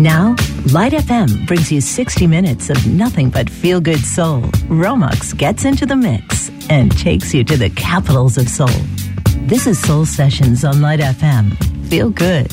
Now, Light FM brings you 60 minutes of nothing but feel good soul. Romex gets into the mix and takes you to the capitals of soul. This is Soul Sessions on Light FM. Feel good.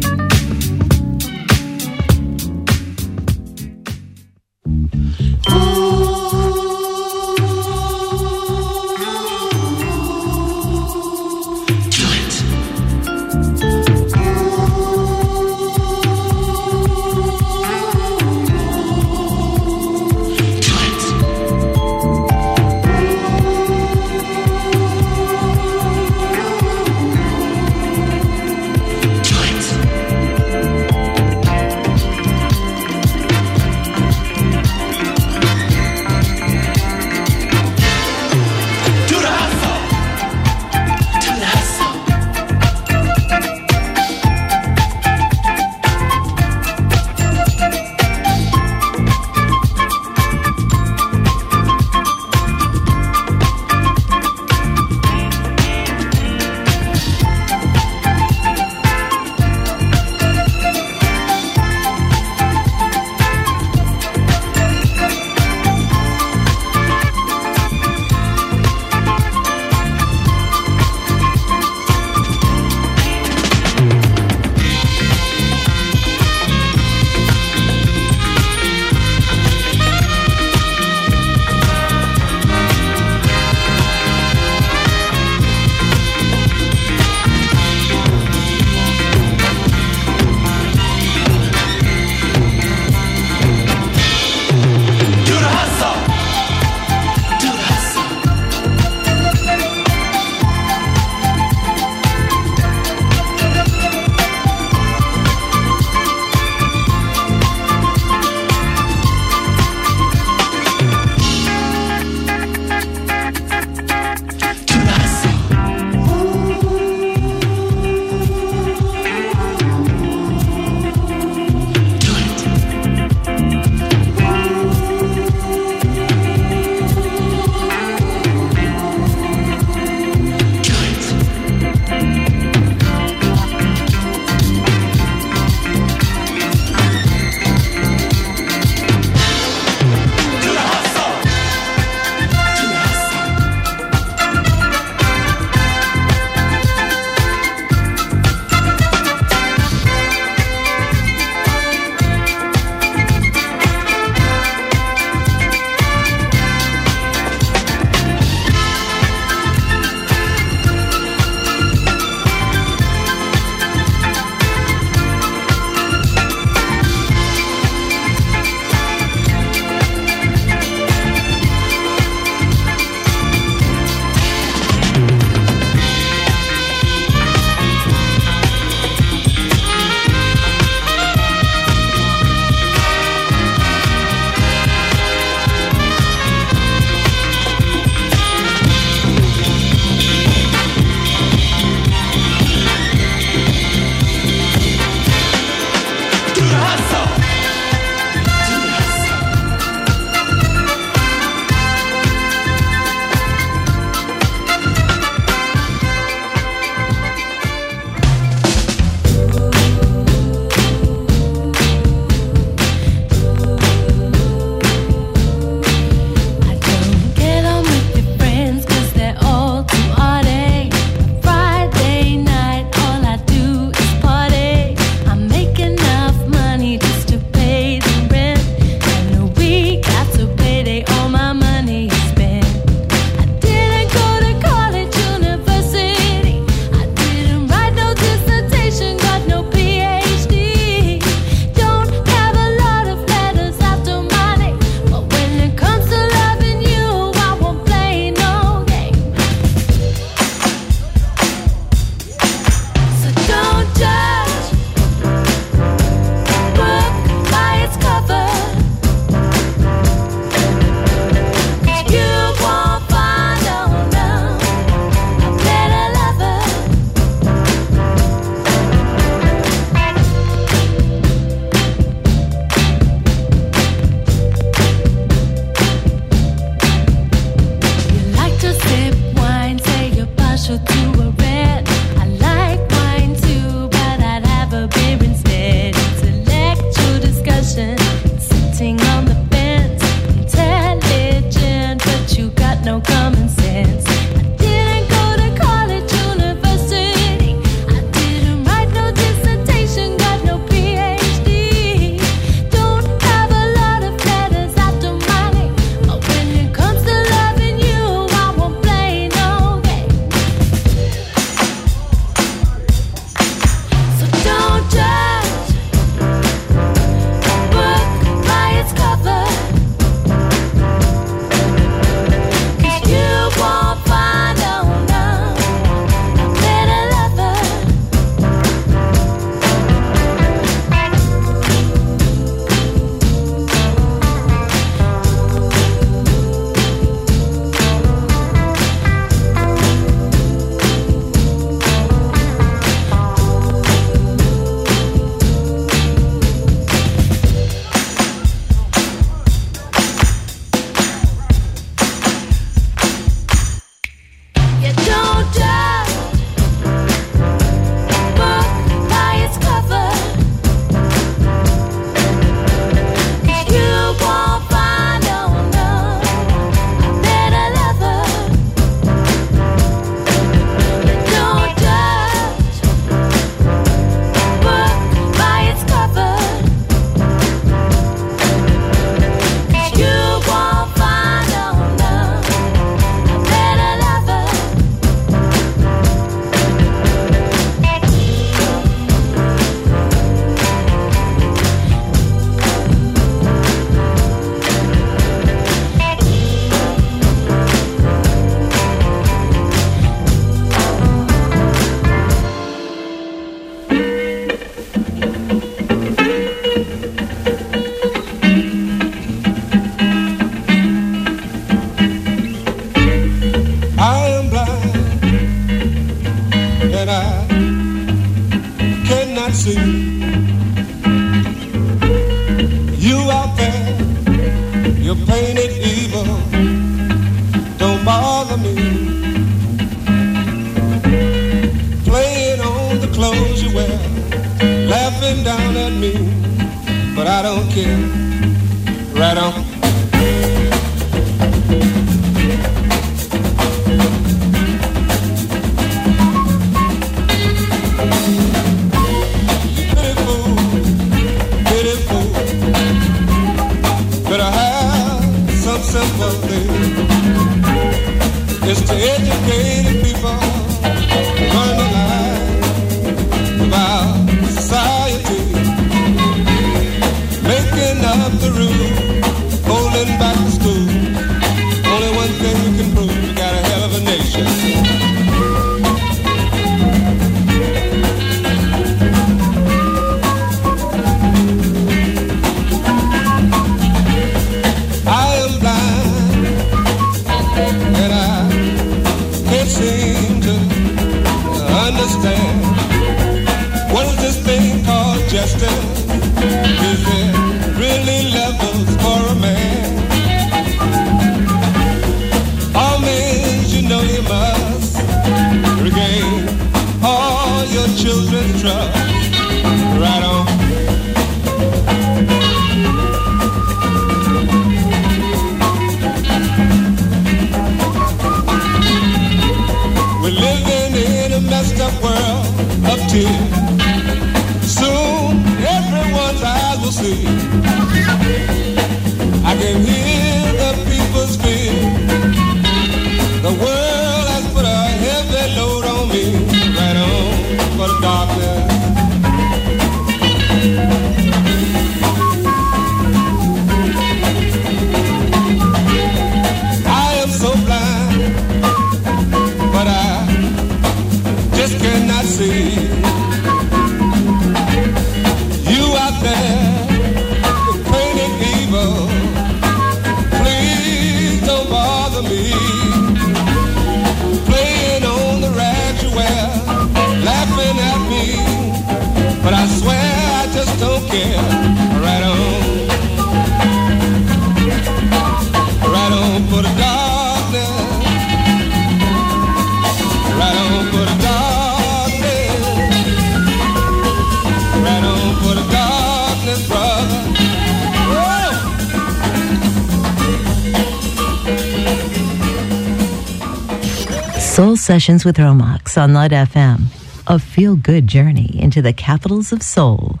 Sessions with Romax on Light FM, a feel good journey into the capitals of soul.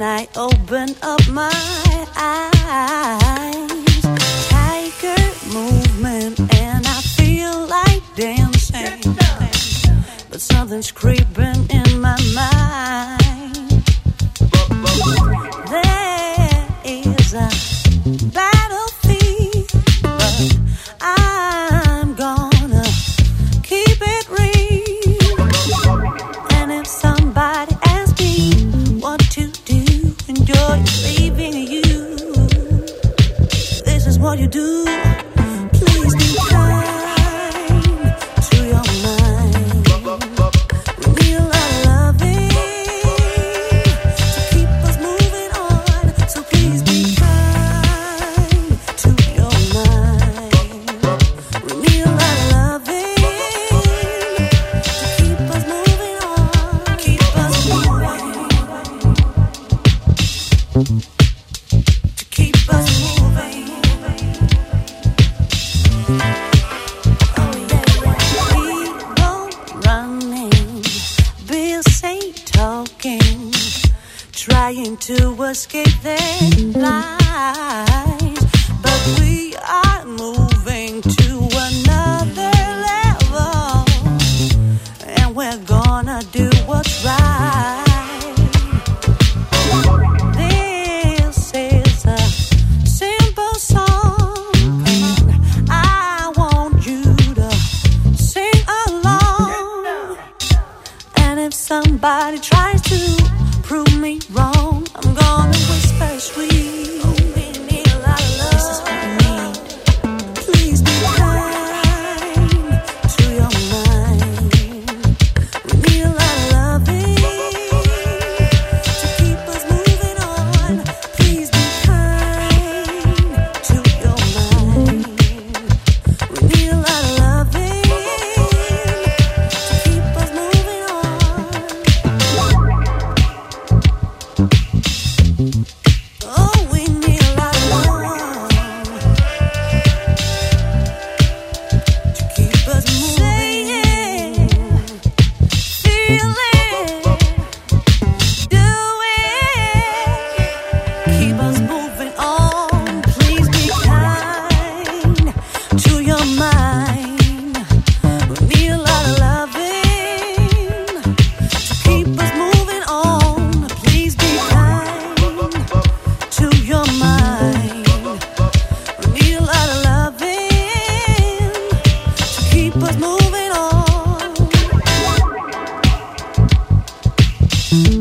when I open up my eyes. Tiger movement, and I feel like dancing. But something's creeping in my mind. escape their lies.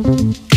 Mm-hmm.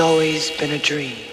Always been a dream.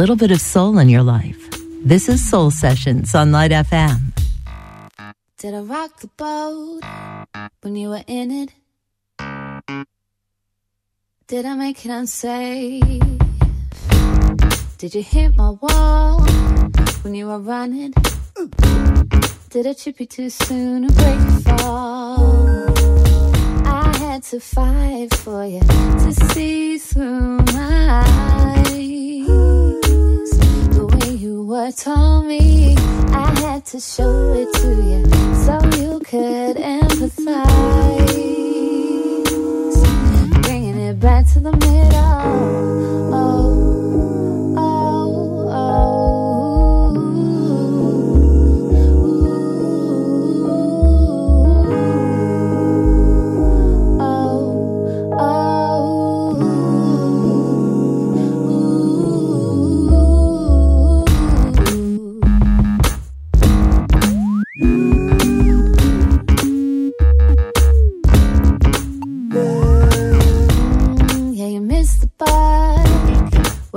Little bit of soul in your life. This is Soul Sessions on Light FM. Did I rock the boat when you were in it? Did I make it unsafe? Did you hit my wall when you were running? Did I chip you too soon or break your fall? I had to fight for you to see through my eyes what told me I had to show it to you so you could empathize. Bringing it back to the middle.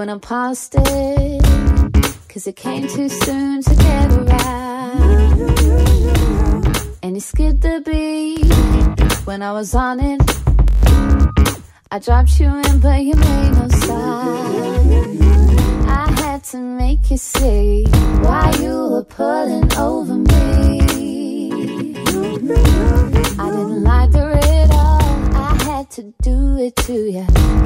When I'm past it. Cause it came too soon to get around. And you skipped the beat when I was on it. I dropped you in, but you made no sign. I had to make you see why you were pulling over me. I didn't like the rhythm, I had to do it to you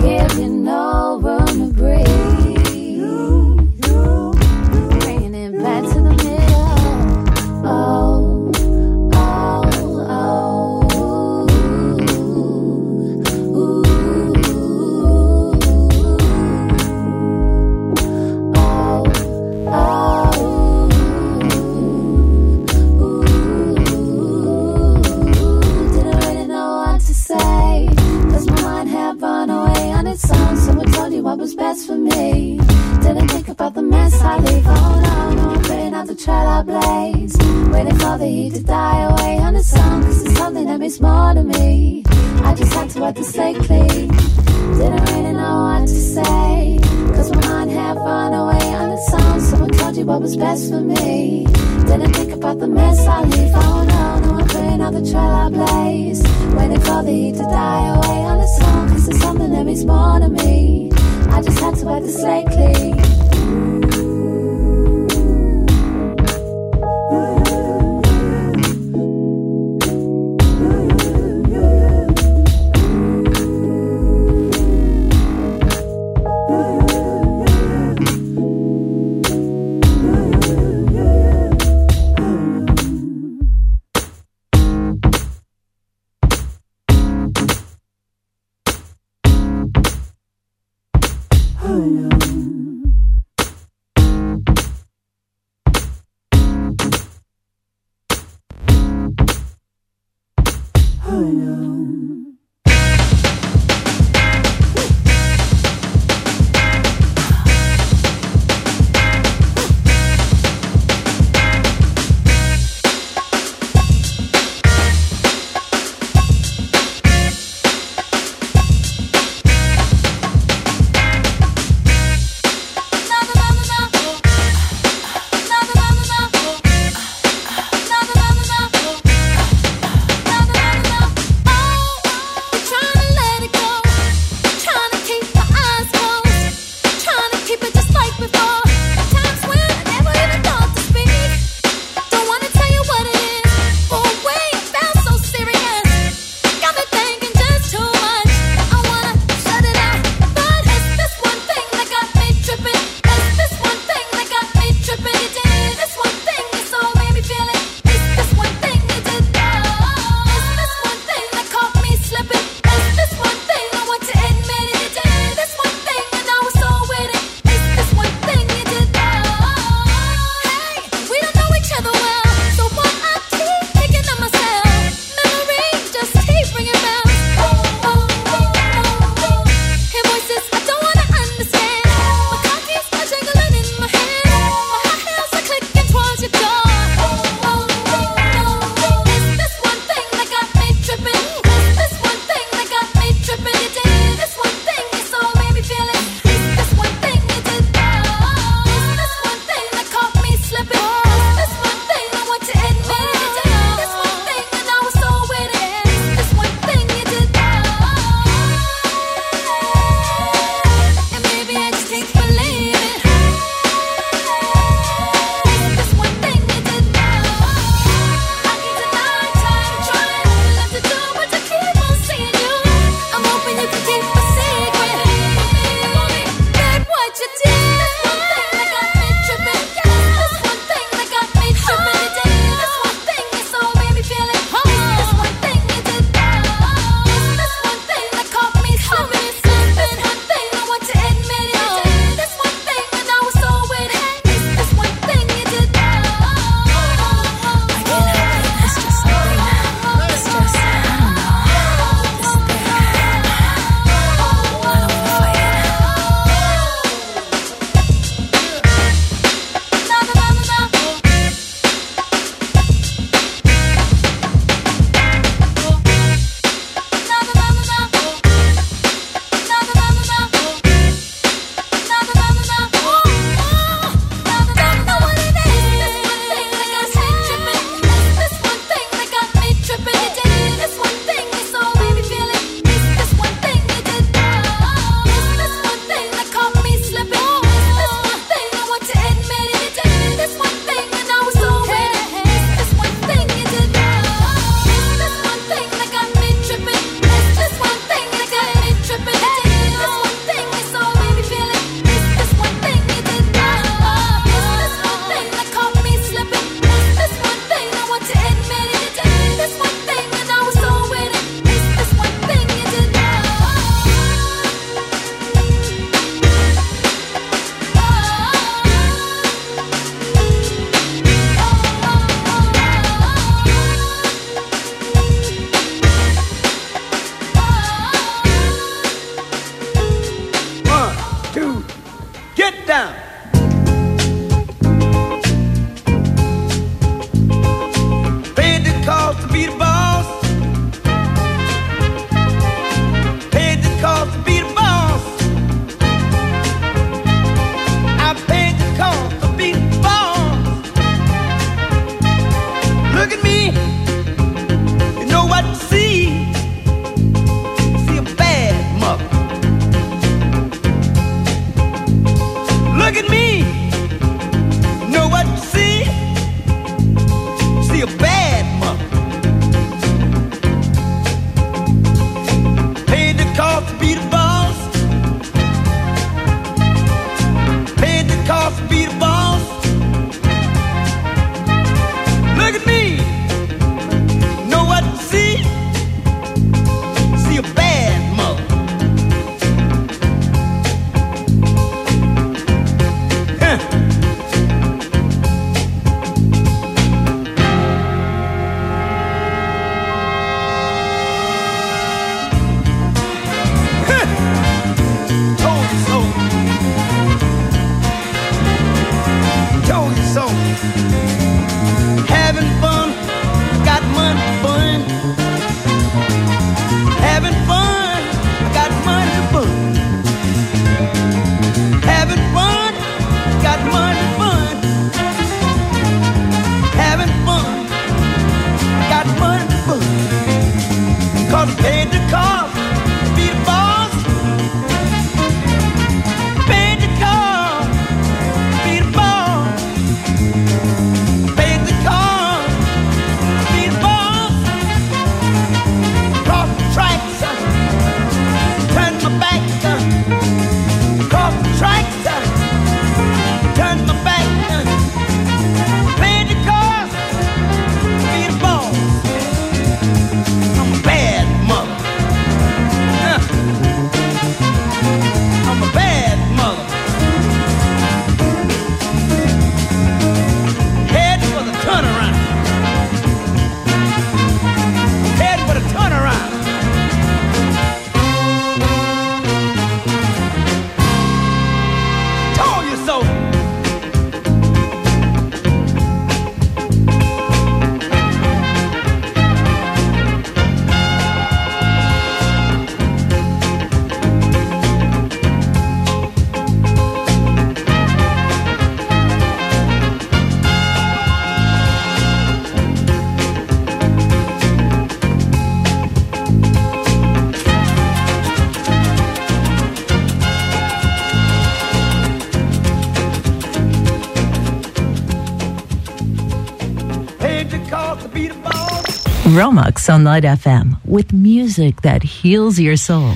Romex on Light FM with music that heals your soul.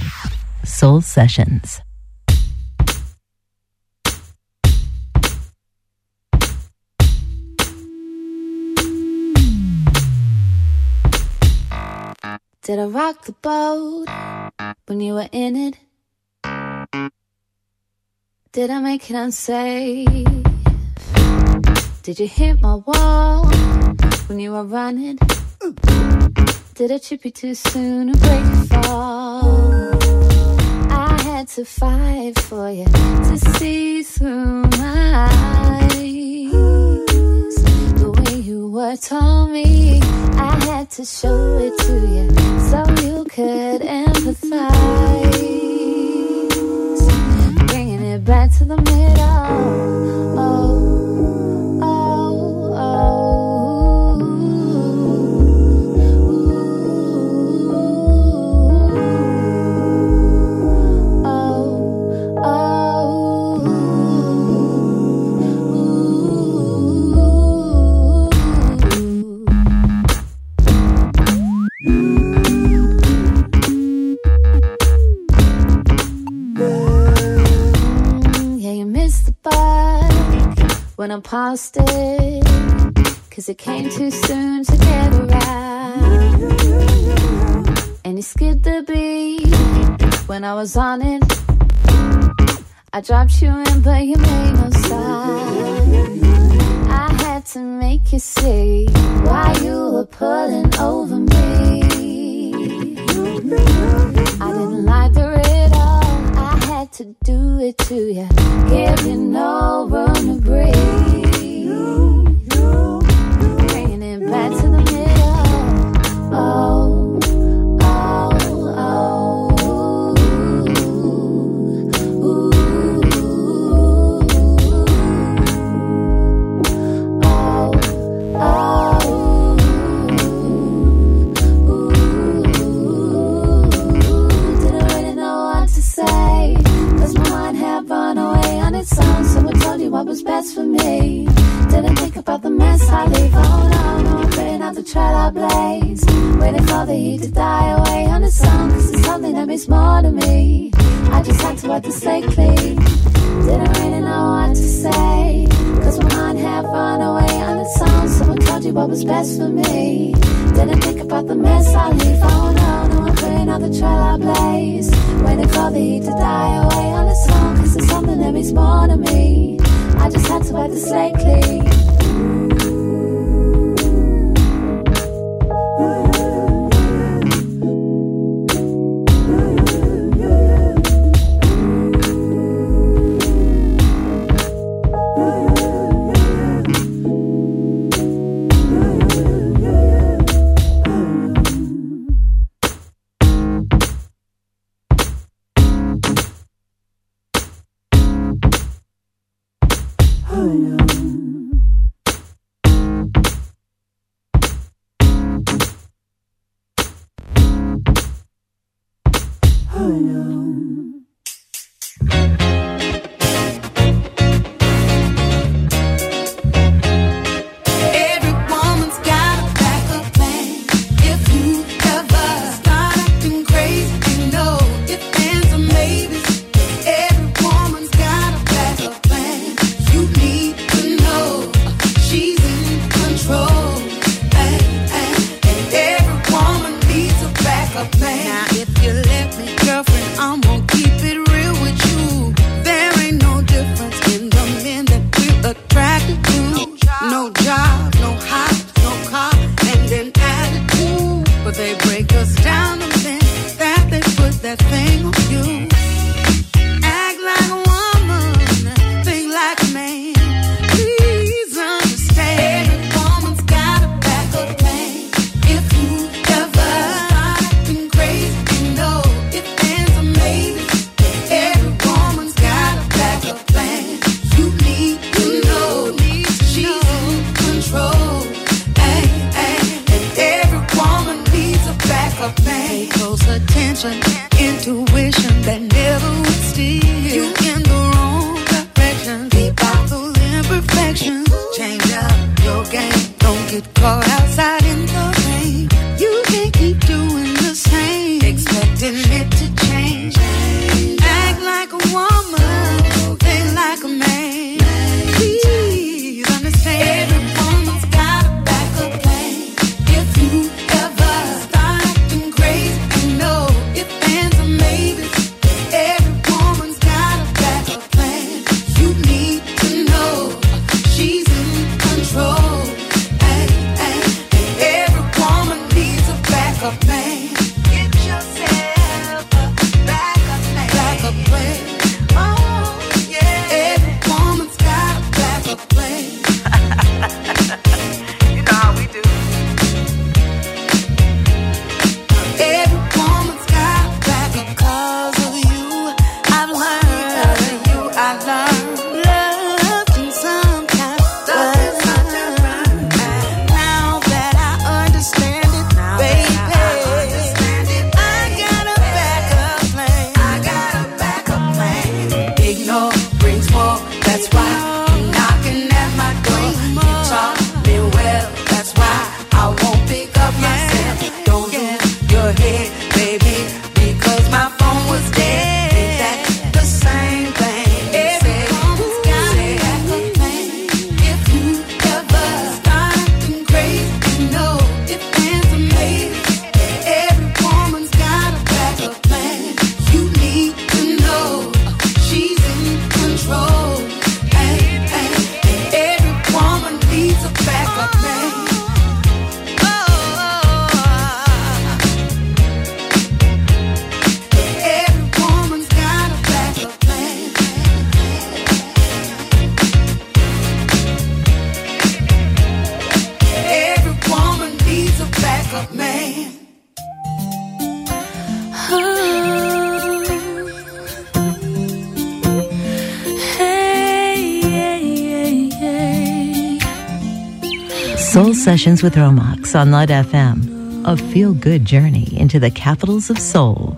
Soul Sessions. Did I rock the boat when you were in it? Did I make it unsafe? Did you hit my wall when you were running? Did I trip you too soon or break your fall? I had to fight for you to see through my eyes. The way you were told me, I had to show it to you so you could empathize. Bringing it back to the passed it. Cause it came too soon to get around. And you skipped the beat when I was on it. I dropped you in, but you made no sign. I had to make you see why you were pulling over me. I didn't like the riddle. I had to do it to you. Means more to me. I just had to wipe the slate clean. intuition that never would steal. Sessions with Romax on Light FM. A feel good journey into the capitals of soul.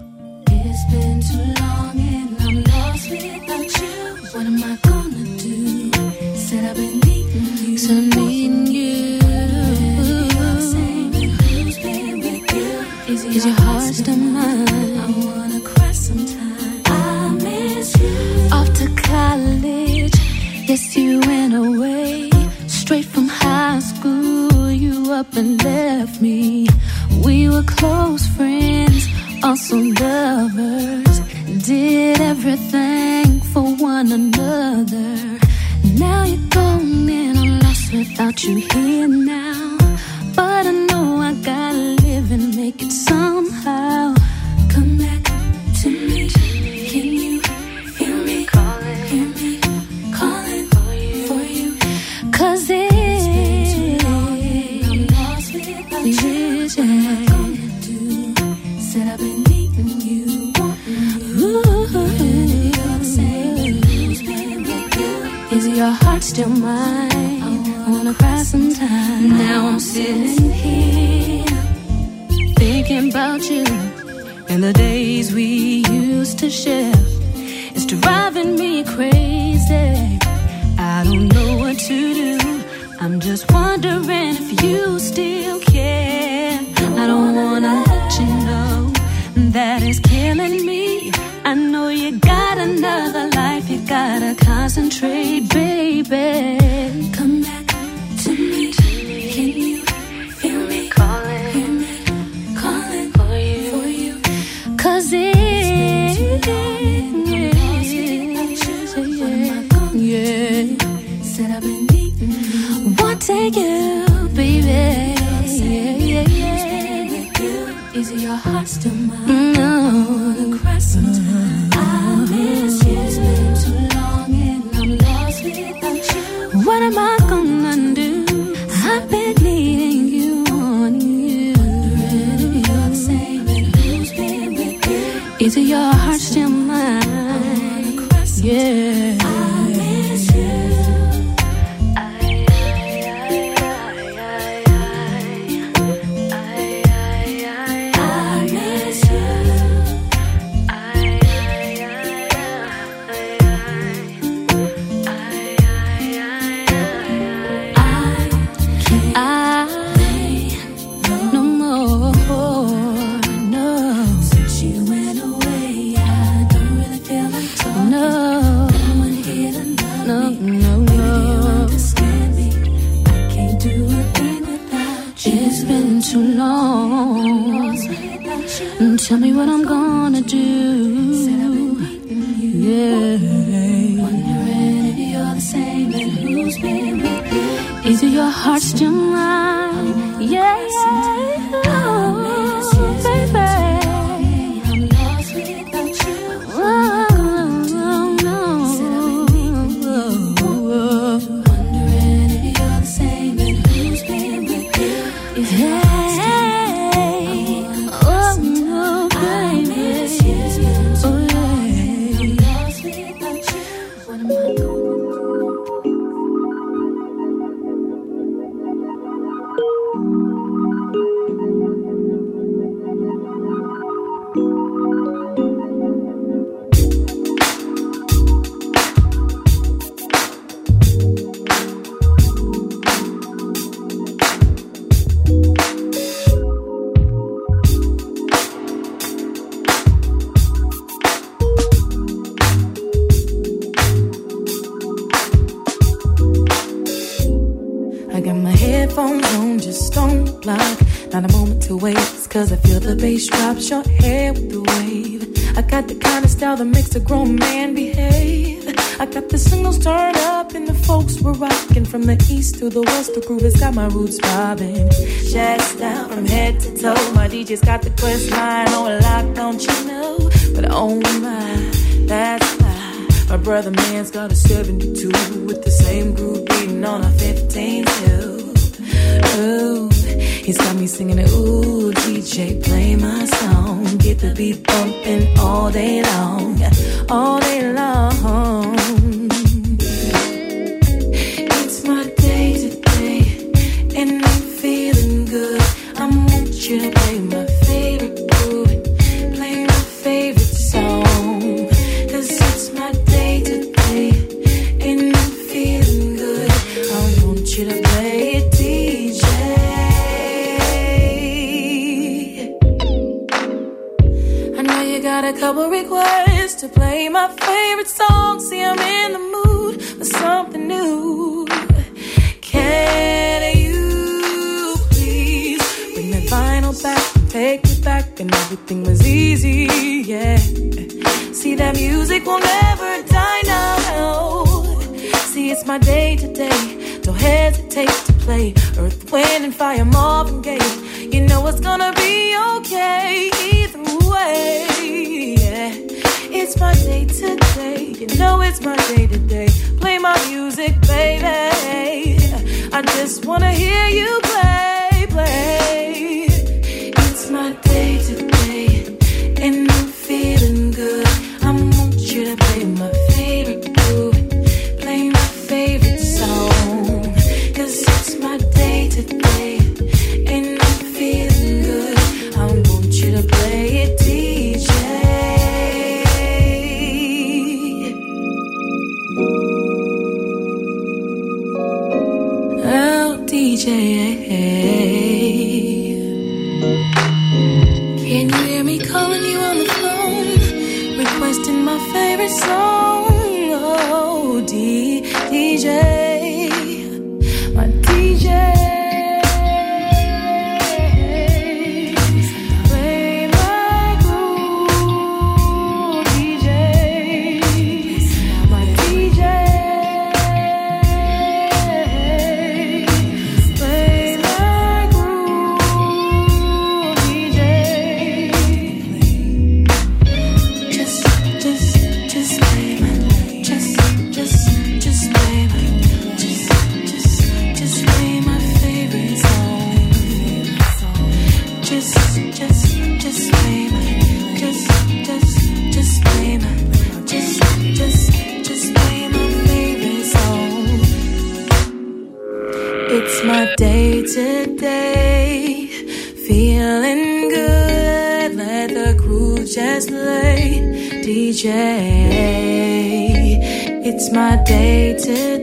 Just wondering if you still to the west, the groove has got my roots bobbing. Chest down from head to toe. My DJ's got the quest line on lock, don't you know? But oh my, that's why. My brother man's got a 72 with the same groove beating on a 15 too. Ooh, he's got me singing. Ooh, DJ, play my song. Get the beat bumping all day long, all day long. A couple to play my favorite song. See, I'm in the mood for something new. Can you please bring the vinyl back, take me back, and everything was easy, yeah. See, that music will never die now. See, it's my day today. Don't hesitate to play Earth, Wind, and Fire, Marvin Gaye. You know it's gonna be okay either way. It's my day today. You know it's my day today. Play my music, baby. I just wanna hear you play, play. It's my day today, and my It's my day today,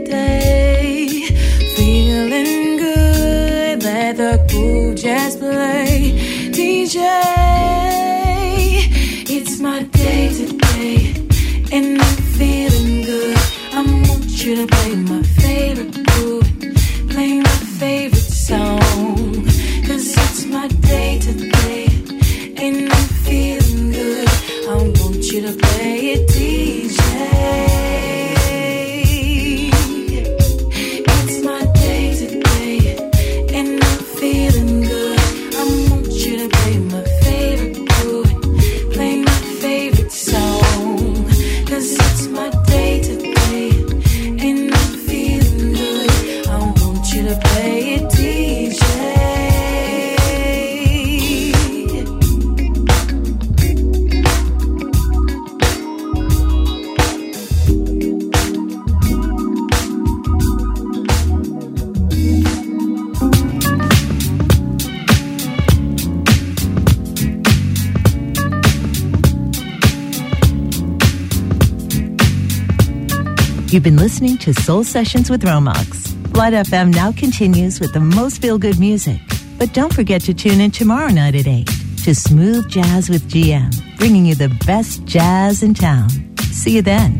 to Soul Sessions with Romox. Blood FM now continues with the most feel good music. But don't forget to tune in tomorrow night at 8 to Smooth Jazz with GM, bringing you the best jazz in town. See you then.